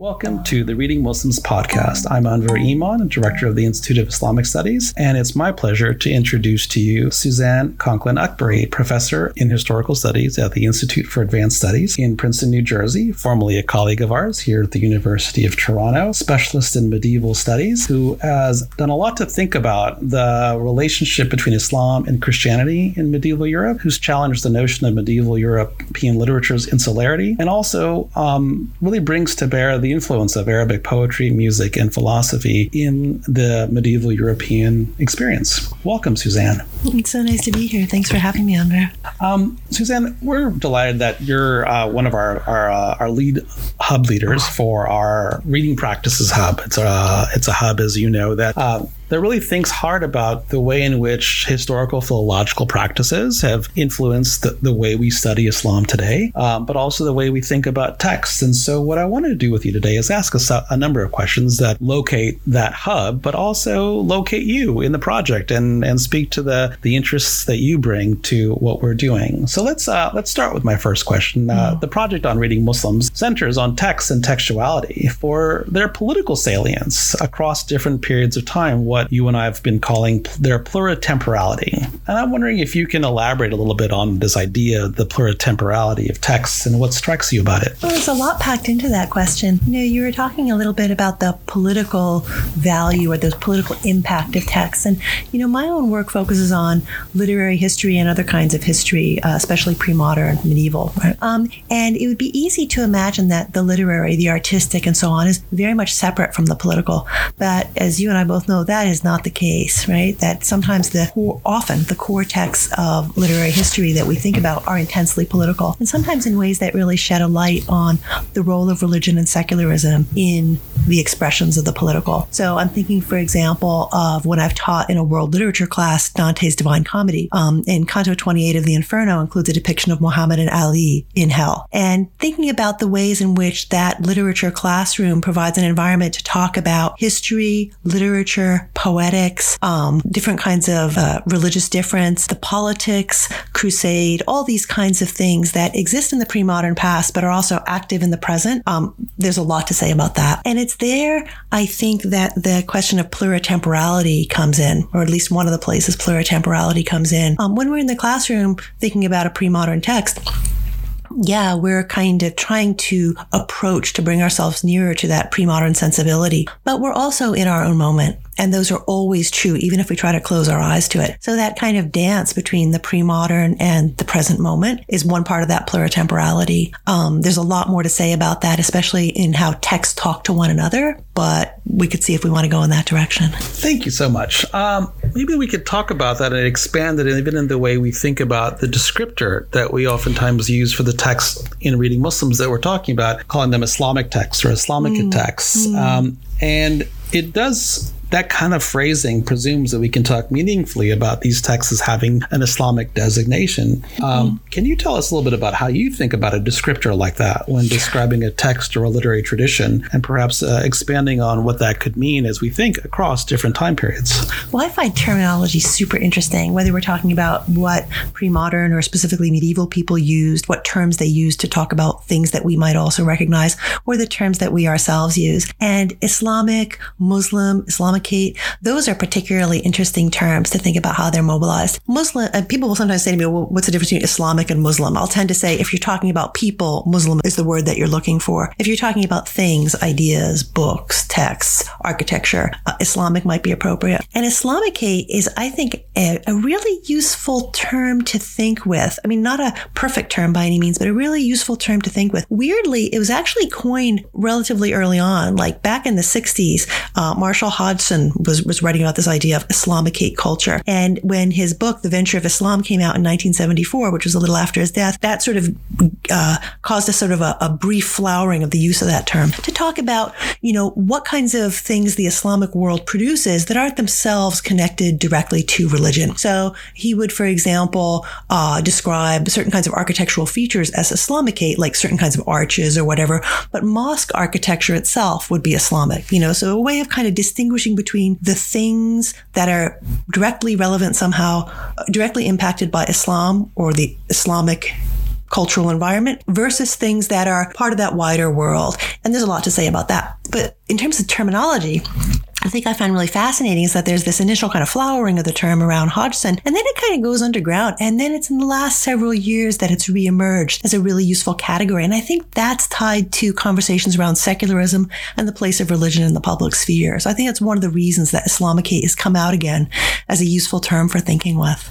Welcome to the Reading Muslims podcast. I'm Anver Emon, director of the Institute of Islamic Studies, and it's my pleasure to introduce to you Suzanne Conklin Akbari, professor in historical studies at the Institute for Advanced Studies in Princeton, New Jersey, formerly a colleague of ours here at the University of Toronto, specialist in medieval studies, who has done a lot to think about the relationship between Islam and Christianity in medieval Europe, who's challenged the notion of medieval European literature's insularity, and also um, really brings to bear the the influence of Arabic poetry, music, and philosophy in the medieval European experience. Welcome, Suzanne. It's so nice to be here. Thanks for having me, Andre. Um, Suzanne, we're delighted that you're uh, one of our our, uh, our, lead hub leaders for our reading practices hub. It's a it's a hub, as you know, that uh, that really thinks hard about the way in which historical philological practices have influenced the, the way we study Islam today, um, but also the way we think about texts. And so, what I wanted to do with you today is ask us a, a number of questions that locate that hub, but also locate you in the project and, and speak to the, the interests that you bring to what we're doing. So, let's, uh, let's start with my first question. Uh, mm. The project on reading Muslims centers on texts and textuality for their political salience across different periods of time. What what you and I have been calling their pluritemporality. And I'm wondering if you can elaborate a little bit on this idea, the pluritemporality of texts, and what strikes you about it. Well, there's a lot packed into that question. You know, you were talking a little bit about the political value or the political impact of texts. And, you know, my own work focuses on literary history and other kinds of history, uh, especially pre modern, medieval. Right? Um, and it would be easy to imagine that the literary, the artistic, and so on is very much separate from the political. But as you and I both know, that is not the case, right? That sometimes the often the core texts of literary history that we think about are intensely political, and sometimes in ways that really shed a light on the role of religion and secularism in the expressions of the political. So I'm thinking, for example, of when I've taught in a world literature class Dante's Divine Comedy. Um, in Canto 28 of the Inferno includes a depiction of Muhammad and Ali in hell, and thinking about the ways in which that literature classroom provides an environment to talk about history, literature, poetics, um, different kinds of uh, religious difference, the politics, crusade, all these kinds of things that exist in the pre-modern past, but are also active in the present. Um, there's a lot to say about that. And it's there, I think, that the question of pluritemporality comes in, or at least one of the places pluritemporality comes in. Um, when we're in the classroom thinking about a pre-modern text, yeah, we're kind of trying to approach to bring ourselves nearer to that pre-modern sensibility, but we're also in our own moment. And those are always true, even if we try to close our eyes to it. So that kind of dance between the pre-modern and the present moment is one part of that pluritemporality. Um, there's a lot more to say about that, especially in how texts talk to one another, but we could see if we want to go in that direction. Thank you so much. Um, maybe we could talk about that and expand it even in the way we think about the descriptor that we oftentimes use for the text in reading Muslims that we're talking about, calling them Islamic texts or Islamic mm. texts. Mm. Um, and it does that kind of phrasing presumes that we can talk meaningfully about these texts as having an Islamic designation. Mm-hmm. Um, can you tell us a little bit about how you think about a descriptor like that when describing a text or a literary tradition, and perhaps uh, expanding on what that could mean as we think across different time periods? Well, I find terminology super interesting, whether we're talking about what pre modern or specifically medieval people used, what terms they used to talk about things that we might also recognize, or the terms that we ourselves use. And Islamic, Muslim, Islamic those are particularly interesting terms to think about how they're mobilized. Muslim, uh, people will sometimes say to me, well, what's the difference between Islamic and Muslim? I'll tend to say, if you're talking about people, Muslim is the word that you're looking for. If you're talking about things, ideas, books, texts, architecture, uh, Islamic might be appropriate. And Islamicate is, I think, a, a really useful term to think with. I mean, not a perfect term by any means, but a really useful term to think with. Weirdly, it was actually coined relatively early on, like back in the 60s. Uh, Marshall Was, was writing about this idea of Islamicate culture. And when his book, The Venture of Islam, came out in 1974, which was a little after his death, that sort of uh, caused a sort of a, a brief flowering of the use of that term to talk about, you know, what kinds of things the Islamic world produces that aren't themselves connected directly to religion. So he would, for example, uh, describe certain kinds of architectural features as Islamicate, like certain kinds of arches or whatever, but mosque architecture itself would be Islamic, you know, so a way of kind of distinguishing between the things that are directly relevant somehow, directly impacted by Islam or the Islamic cultural environment versus things that are part of that wider world. And there's a lot to say about that. But in terms of terminology, I think I find really fascinating is that there's this initial kind of flowering of the term around Hodgson, and then it kind of goes underground. And then it's in the last several years that it's reemerged as a really useful category. And I think that's tied to conversations around secularism and the place of religion in the public sphere. So I think that's one of the reasons that Islamicate has come out again as a useful term for thinking with.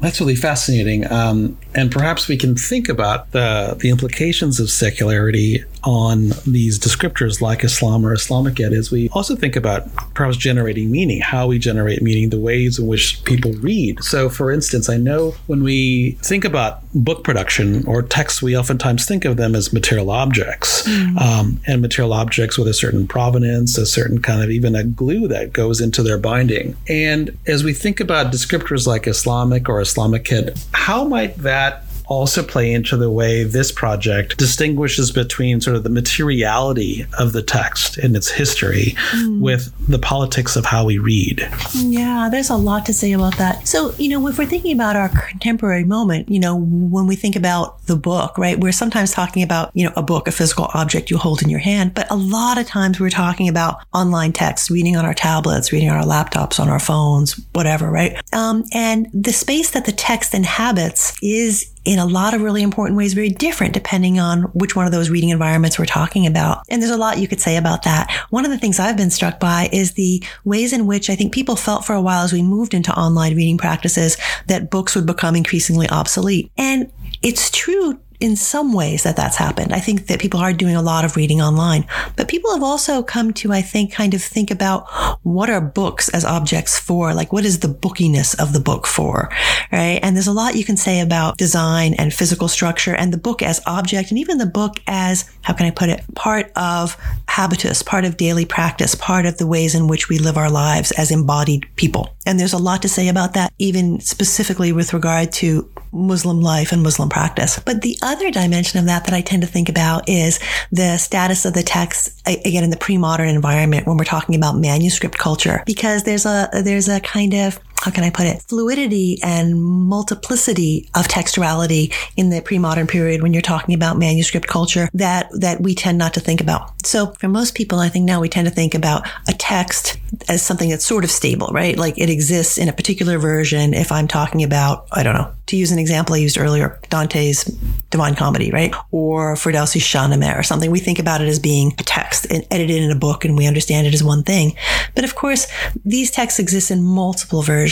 That's really fascinating. Um, and perhaps we can think about the, the implications of secularity on these descriptors like Islam or Islamicate as we also think about perhaps generating meaning, how we generate meaning, the ways in which people read. So, for instance, I know when we think about book production or texts, we oftentimes think of them as material objects mm. um, and material objects with a certain provenance, a certain kind of even a glue that goes into their binding. And as we think about descriptors like Islamic or Islamic Islamicate, how might that also play into the way this project distinguishes between sort of the materiality of the text and its history mm. with the politics of how we read. Yeah, there's a lot to say about that. So, you know, if we're thinking about our contemporary moment, you know, when we think about the book, right, we're sometimes talking about, you know, a book, a physical object you hold in your hand, but a lot of times we're talking about online text, reading on our tablets, reading on our laptops, on our phones, whatever, right? Um, and the space that the text inhabits is in a lot of really important ways very different depending on which one of those reading environments we're talking about. And there's a lot you could say about that. One of the things I've been struck by is the ways in which I think people felt for a while as we moved into online reading practices that books would become increasingly obsolete. And it's true in some ways that that's happened. I think that people are doing a lot of reading online, but people have also come to, I think, kind of think about what are books as objects for? Like, what is the bookiness of the book for? Right. And there's a lot you can say about design and physical structure and the book as object and even the book as, how can I put it, part of habitus, part of daily practice, part of the ways in which we live our lives as embodied people. And there's a lot to say about that, even specifically with regard to Muslim life and Muslim practice. But the other dimension of that that I tend to think about is the status of the text again in the pre-modern environment when we're talking about manuscript culture because there's a there's a kind of how can I put it, fluidity and multiplicity of textuality in the pre-modern period when you're talking about manuscript culture that, that we tend not to think about. So for most people, I think now we tend to think about a text as something that's sort of stable, right? Like it exists in a particular version. If I'm talking about, I don't know, to use an example I used earlier, Dante's Divine Comedy, right? Or Ferdowsi's Shahnameh or something. We think about it as being a text and edited in a book and we understand it as one thing. But of course, these texts exist in multiple versions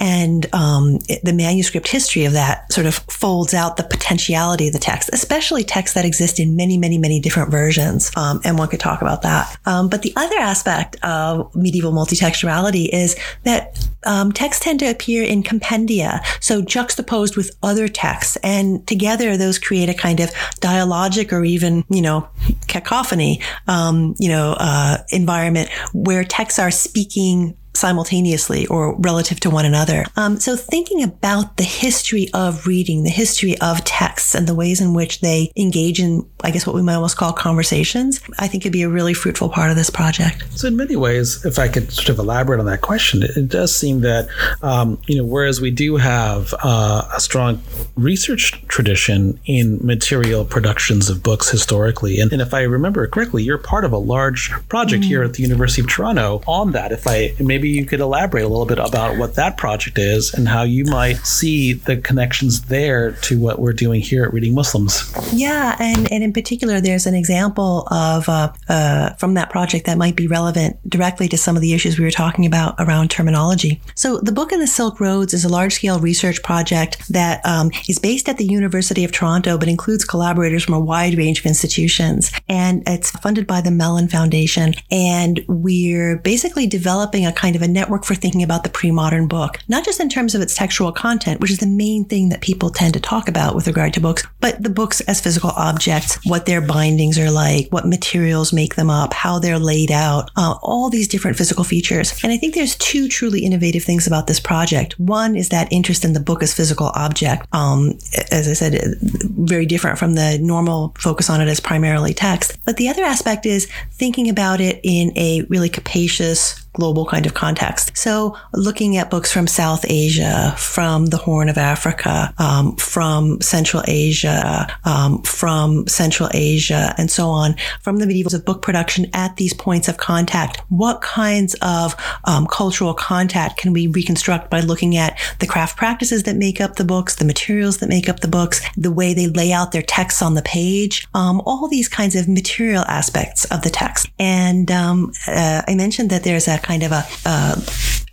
and um, it, the manuscript history of that sort of folds out the potentiality of the text, especially texts that exist in many, many, many different versions. Um, and one could talk about that. Um, but the other aspect of medieval multitextuality is that um, texts tend to appear in compendia, so juxtaposed with other texts, and together those create a kind of dialogic or even, you know, cacophony, um, you know, uh, environment where texts are speaking simultaneously or relative to one another. Um, so thinking about the history of reading, the history of texts and the ways in which they engage in, I guess what we might almost call conversations, I think could be a really fruitful part of this project. So in many ways, if I could sort of elaborate on that question, it, it does seem that, um, you know, whereas we do have uh, a strong research tradition in material productions of books historically, and, and if I remember correctly, you're part of a large project mm. here at the University of Toronto on that. If I maybe maybe you could elaborate a little bit about what that project is and how you might see the connections there to what we're doing here at Reading Muslims. Yeah, and, and in particular, there's an example of uh, uh, from that project that might be relevant directly to some of the issues we were talking about around terminology. So, the Book in the Silk Roads is a large scale research project that um, is based at the University of Toronto, but includes collaborators from a wide range of institutions. And it's funded by the Mellon Foundation. And we're basically developing a kind kind of a network for thinking about the pre-modern book, not just in terms of its textual content, which is the main thing that people tend to talk about with regard to books, but the books as physical objects, what their bindings are like, what materials make them up, how they're laid out, uh, all these different physical features. And I think there's two truly innovative things about this project. One is that interest in the book as physical object. Um, as I said, very different from the normal focus on it as primarily text. But the other aspect is thinking about it in a really capacious, global kind of context. So looking at books from South Asia, from the Horn of Africa, um, from Central Asia, um, from Central Asia, and so on, from the medievals of book production at these points of contact. What kinds of um, cultural contact can we reconstruct by looking at the craft practices that make up the books, the materials that make up the books, the way they lay out their texts on the page, um, all these kinds of material aspects of the text. And um, uh, I mentioned that there's a kind of a uh,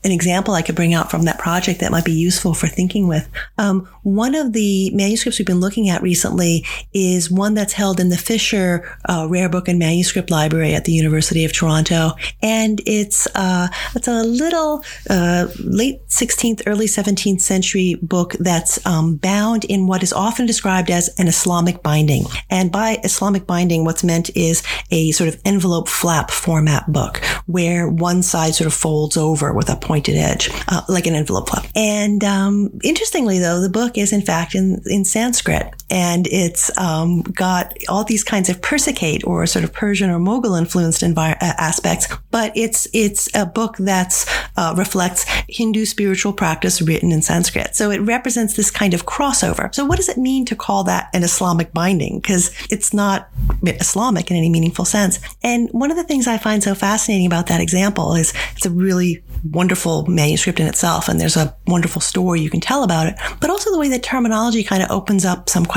an example I could bring out from that project that might be useful for thinking with. Um, one of the manuscripts we've been looking at recently is one that's held in the Fisher uh, Rare Book and Manuscript Library at the University of Toronto, and it's uh, it's a little uh, late 16th, early 17th century book that's um, bound in what is often described as an Islamic binding. And by Islamic binding, what's meant is a sort of envelope flap format book where one side sort of folds over with a pointed edge, uh, like an envelope flap. And um, interestingly, though, the book is in fact in, in Sanskrit, and it's um, got all these kinds of Persianate or sort of Persian or Mughal influenced envi- uh, aspects. But it's it's a book that uh, reflects Hindu spiritual practice written in Sanskrit. So it represents this kind of crossover. So what does it mean to call that an Islamic binding? Because it's not Islamic in any meaningful sense. And one of the things I find so fascinating about that example is it's a really wonderful manuscript in itself, and there's a wonderful story you can tell about it, but also the way that terminology kind of opens up some questions.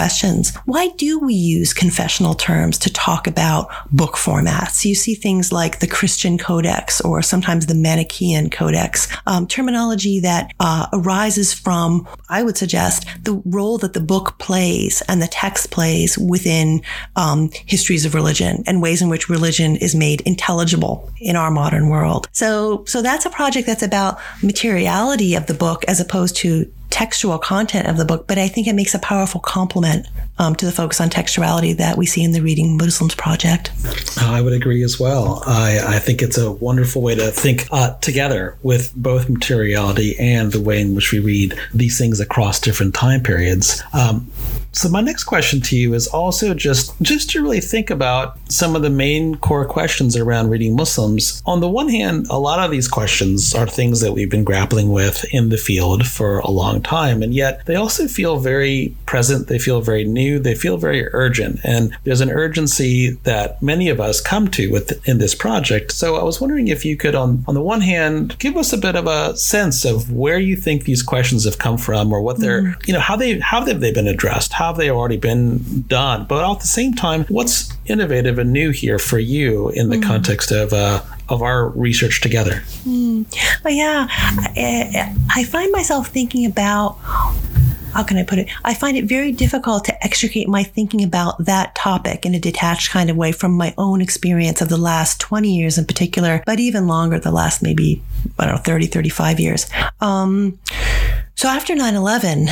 Why do we use confessional terms to talk about book formats? You see things like the Christian Codex or sometimes the Manichaean Codex, um, terminology that uh, arises from, I would suggest, the role that the book plays and the text plays within um, histories of religion and ways in which religion is made intelligible in our modern world. So, so that's a project that's about materiality of the book as opposed to textual content of the book, but I think it makes a powerful complement um, to the focus on textuality that we see in the Reading Muslims project. I would agree as well. I, I think it's a wonderful way to think uh, together with both materiality and the way in which we read these things across different time periods. Um, so my next question to you is also just just to really think about some of the main core questions around reading Muslims. On the one hand, a lot of these questions are things that we've been grappling with in the field for a long time, and yet they also feel very present. They feel very new. They feel very urgent, and there's an urgency that many of us come to with in this project. So I was wondering if you could, on on the one hand, give us a bit of a sense of where you think these questions have come from, or what they're, mm. you know, how they how have they been addressed have they already been done? But at the same time, what's innovative and new here for you in the mm. context of uh, of our research together? Mm. Well, yeah, I, I find myself thinking about how can I put it? I find it very difficult to extricate my thinking about that topic in a detached kind of way from my own experience of the last 20 years in particular, but even longer, the last maybe, I don't know, 30, 35 years. Um, so after 9 11,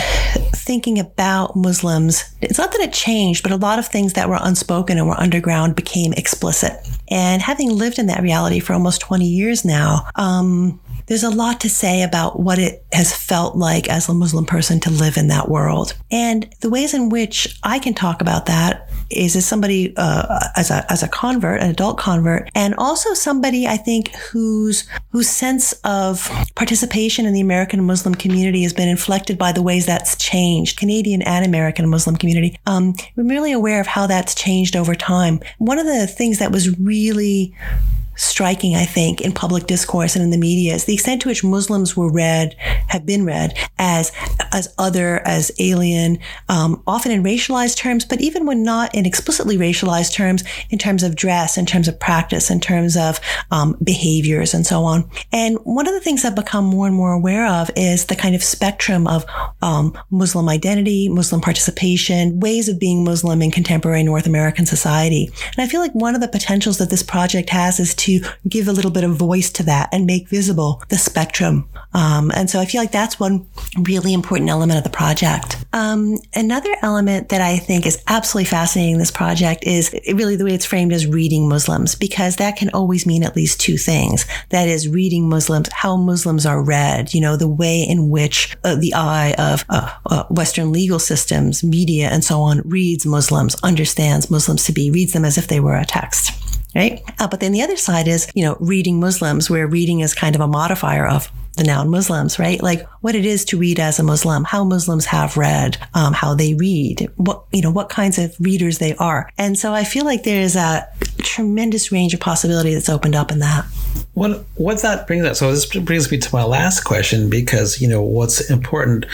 thinking about Muslims, it's not that it changed, but a lot of things that were unspoken and were underground became explicit. And having lived in that reality for almost 20 years now, um, there's a lot to say about what it has felt like as a Muslim person to live in that world. And the ways in which I can talk about that is as somebody, uh, as a, as a convert, an adult convert, and also somebody I think whose, whose sense of participation in the American Muslim community has been inflected by the ways that's changed, Canadian and American Muslim community. Um, I'm really aware of how that's changed over time. One of the things that was really striking, I think, in public discourse and in the media is the extent to which Muslims were read, have been read as as other, as alien, um, often in racialized terms, but even when not in explicitly racialized terms, in terms of dress, in terms of practice, in terms of um, behaviors, and so on. And one of the things I've become more and more aware of is the kind of spectrum of um, Muslim identity, Muslim participation, ways of being Muslim in contemporary North American society. And I feel like one of the potentials that this project has is to to give a little bit of voice to that and make visible the spectrum. Um, and so I feel like that's one really important element of the project. Um, another element that I think is absolutely fascinating in this project is really the way it's framed as reading Muslims, because that can always mean at least two things. That is reading Muslims, how Muslims are read, you know, the way in which uh, the eye of uh, uh, Western legal systems, media, and so on reads Muslims, understands Muslims to be, reads them as if they were a text. Right? Uh, but then the other side is, you know, reading Muslims, where reading is kind of a modifier of the noun Muslims, right? Like what it is to read as a Muslim, how Muslims have read, um, how they read, what you know, what kinds of readers they are, and so I feel like there is a tremendous range of possibility that's opened up in that. What what that brings up? So this brings me to my last question because you know what's important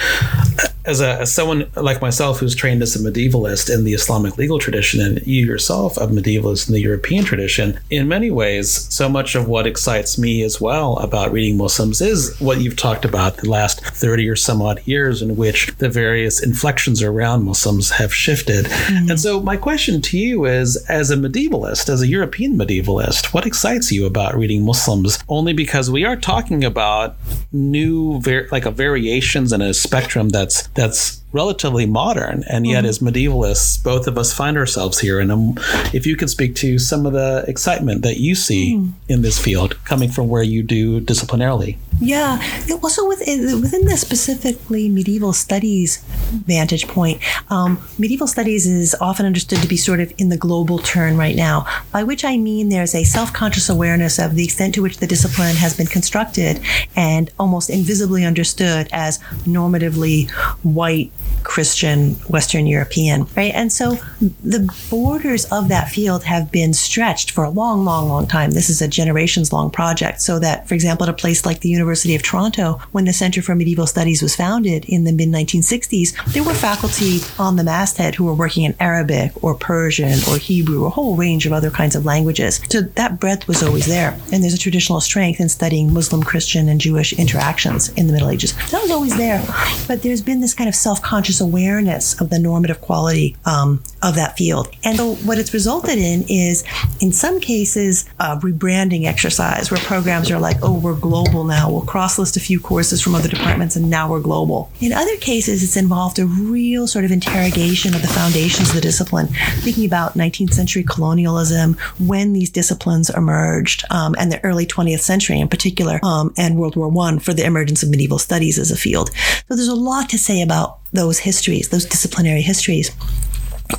as a as someone like myself who's trained as a medievalist in the Islamic legal tradition, and you yourself a medievalist in the European tradition. In many ways, so much of what excites me as well about reading Muslims is what you've talked about the last thirty or some odd years, in which the various inflections around Muslims have shifted. Mm-hmm. And so, my question to you is, as a medievalist, as a European medievalist, what excites you about reading Muslims? Only because we are talking about new, like a variations and a spectrum that's that's relatively modern, and yet mm-hmm. as medievalists, both of us find ourselves here. And um, if you could speak to some of the excitement that you see mm. in this field coming from where you do disciplinarily. Yeah, also within, within the specifically medieval studies vantage point, um, medieval studies is often understood to be sort of in the global turn right now, by which I mean there's a self conscious awareness of the extent to which the discipline has been constructed and almost invisibly understood as normatively white Christian Western European, right? And so the borders of that field have been stretched for a long, long, long time. This is a generations long project. So that, for example, at a place like the University of Toronto, when the Center for Medieval Studies was founded in the mid 1960s, there were faculty on the masthead who were working in Arabic or Persian or Hebrew, a whole range of other kinds of languages. So that breadth was always there. And there's a traditional strength in studying Muslim, Christian, and Jewish interactions in the Middle Ages. That was always there. But there's been this kind of self conscious awareness of the normative quality um, of that field. And so what it's resulted in is, in some cases, a rebranding exercise where programs are like, oh, we're global now. We'll cross list a few courses from other departments and now we're global. In other cases, it's involved a real sort of interrogation of the foundations of the discipline, thinking about 19th century colonialism, when these disciplines emerged, um, and the early 20th century in particular, um, and World War I for the emergence of medieval studies as a field. So there's a lot to say about those histories, those disciplinary histories.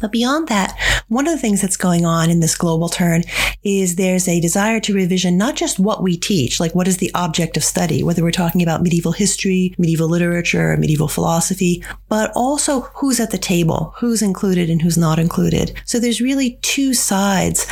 But beyond that, one of the things that's going on in this global turn is there's a desire to revision not just what we teach, like what is the object of study, whether we're talking about medieval history, medieval literature, medieval philosophy, but also who's at the table, who's included and who's not included. So there's really two sides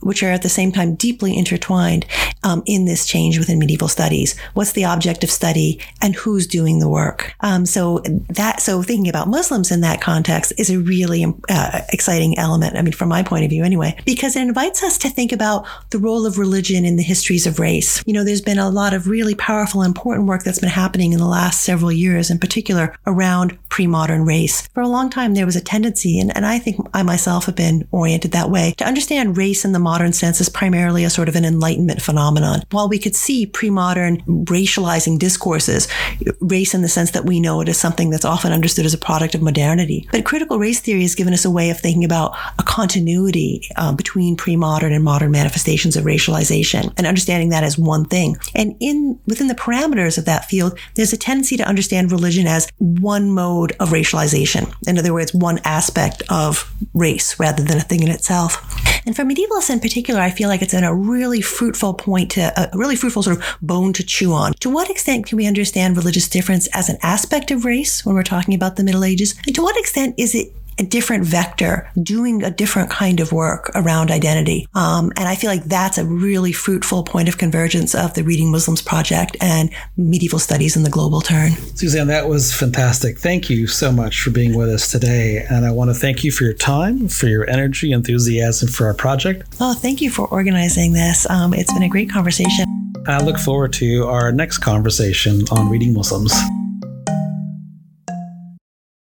which are at the same time deeply intertwined um, in this change within medieval studies. What's the object of study and who's doing the work? Um, so that, so thinking about Muslims in that context is a really uh, exciting element. I mean, from my point of view anyway, because it invites us to think about the role of religion in the histories of race. You know, there's been a lot of really powerful, important work that's been happening in the last several years, in particular around pre-modern race. For a long time, there was a tendency, and, and I think I myself have been oriented that way, to understand race in the modern sense as primarily a sort of an enlightenment phenomenon. While we could see pre-modern racializing discourses, race in the sense that we know it as something that's often understood as a product of modernity. But critical race theory has given us a way of thinking about a continuity um, between pre-modern and modern manifestations of racialization and understanding that as one thing. And in within the parameters of that field, there's a tendency to understand religion as one mode of racialization. In other words, one aspect of race rather than a thing in itself. And for medievalists in particular, I feel like it's in a really fruitful point to a really fruitful sort of bone to chew on. To what extent can we understand religious difference as an aspect of race when we're talking about the Middle Ages? And to what extent is it a different vector, doing a different kind of work around identity. Um, and I feel like that's a really fruitful point of convergence of the Reading Muslims Project and medieval studies in the global turn. Suzanne, that was fantastic. Thank you so much for being with us today. And I want to thank you for your time, for your energy, enthusiasm for our project. Oh, thank you for organizing this. Um, it's been a great conversation. I look forward to our next conversation on Reading Muslims.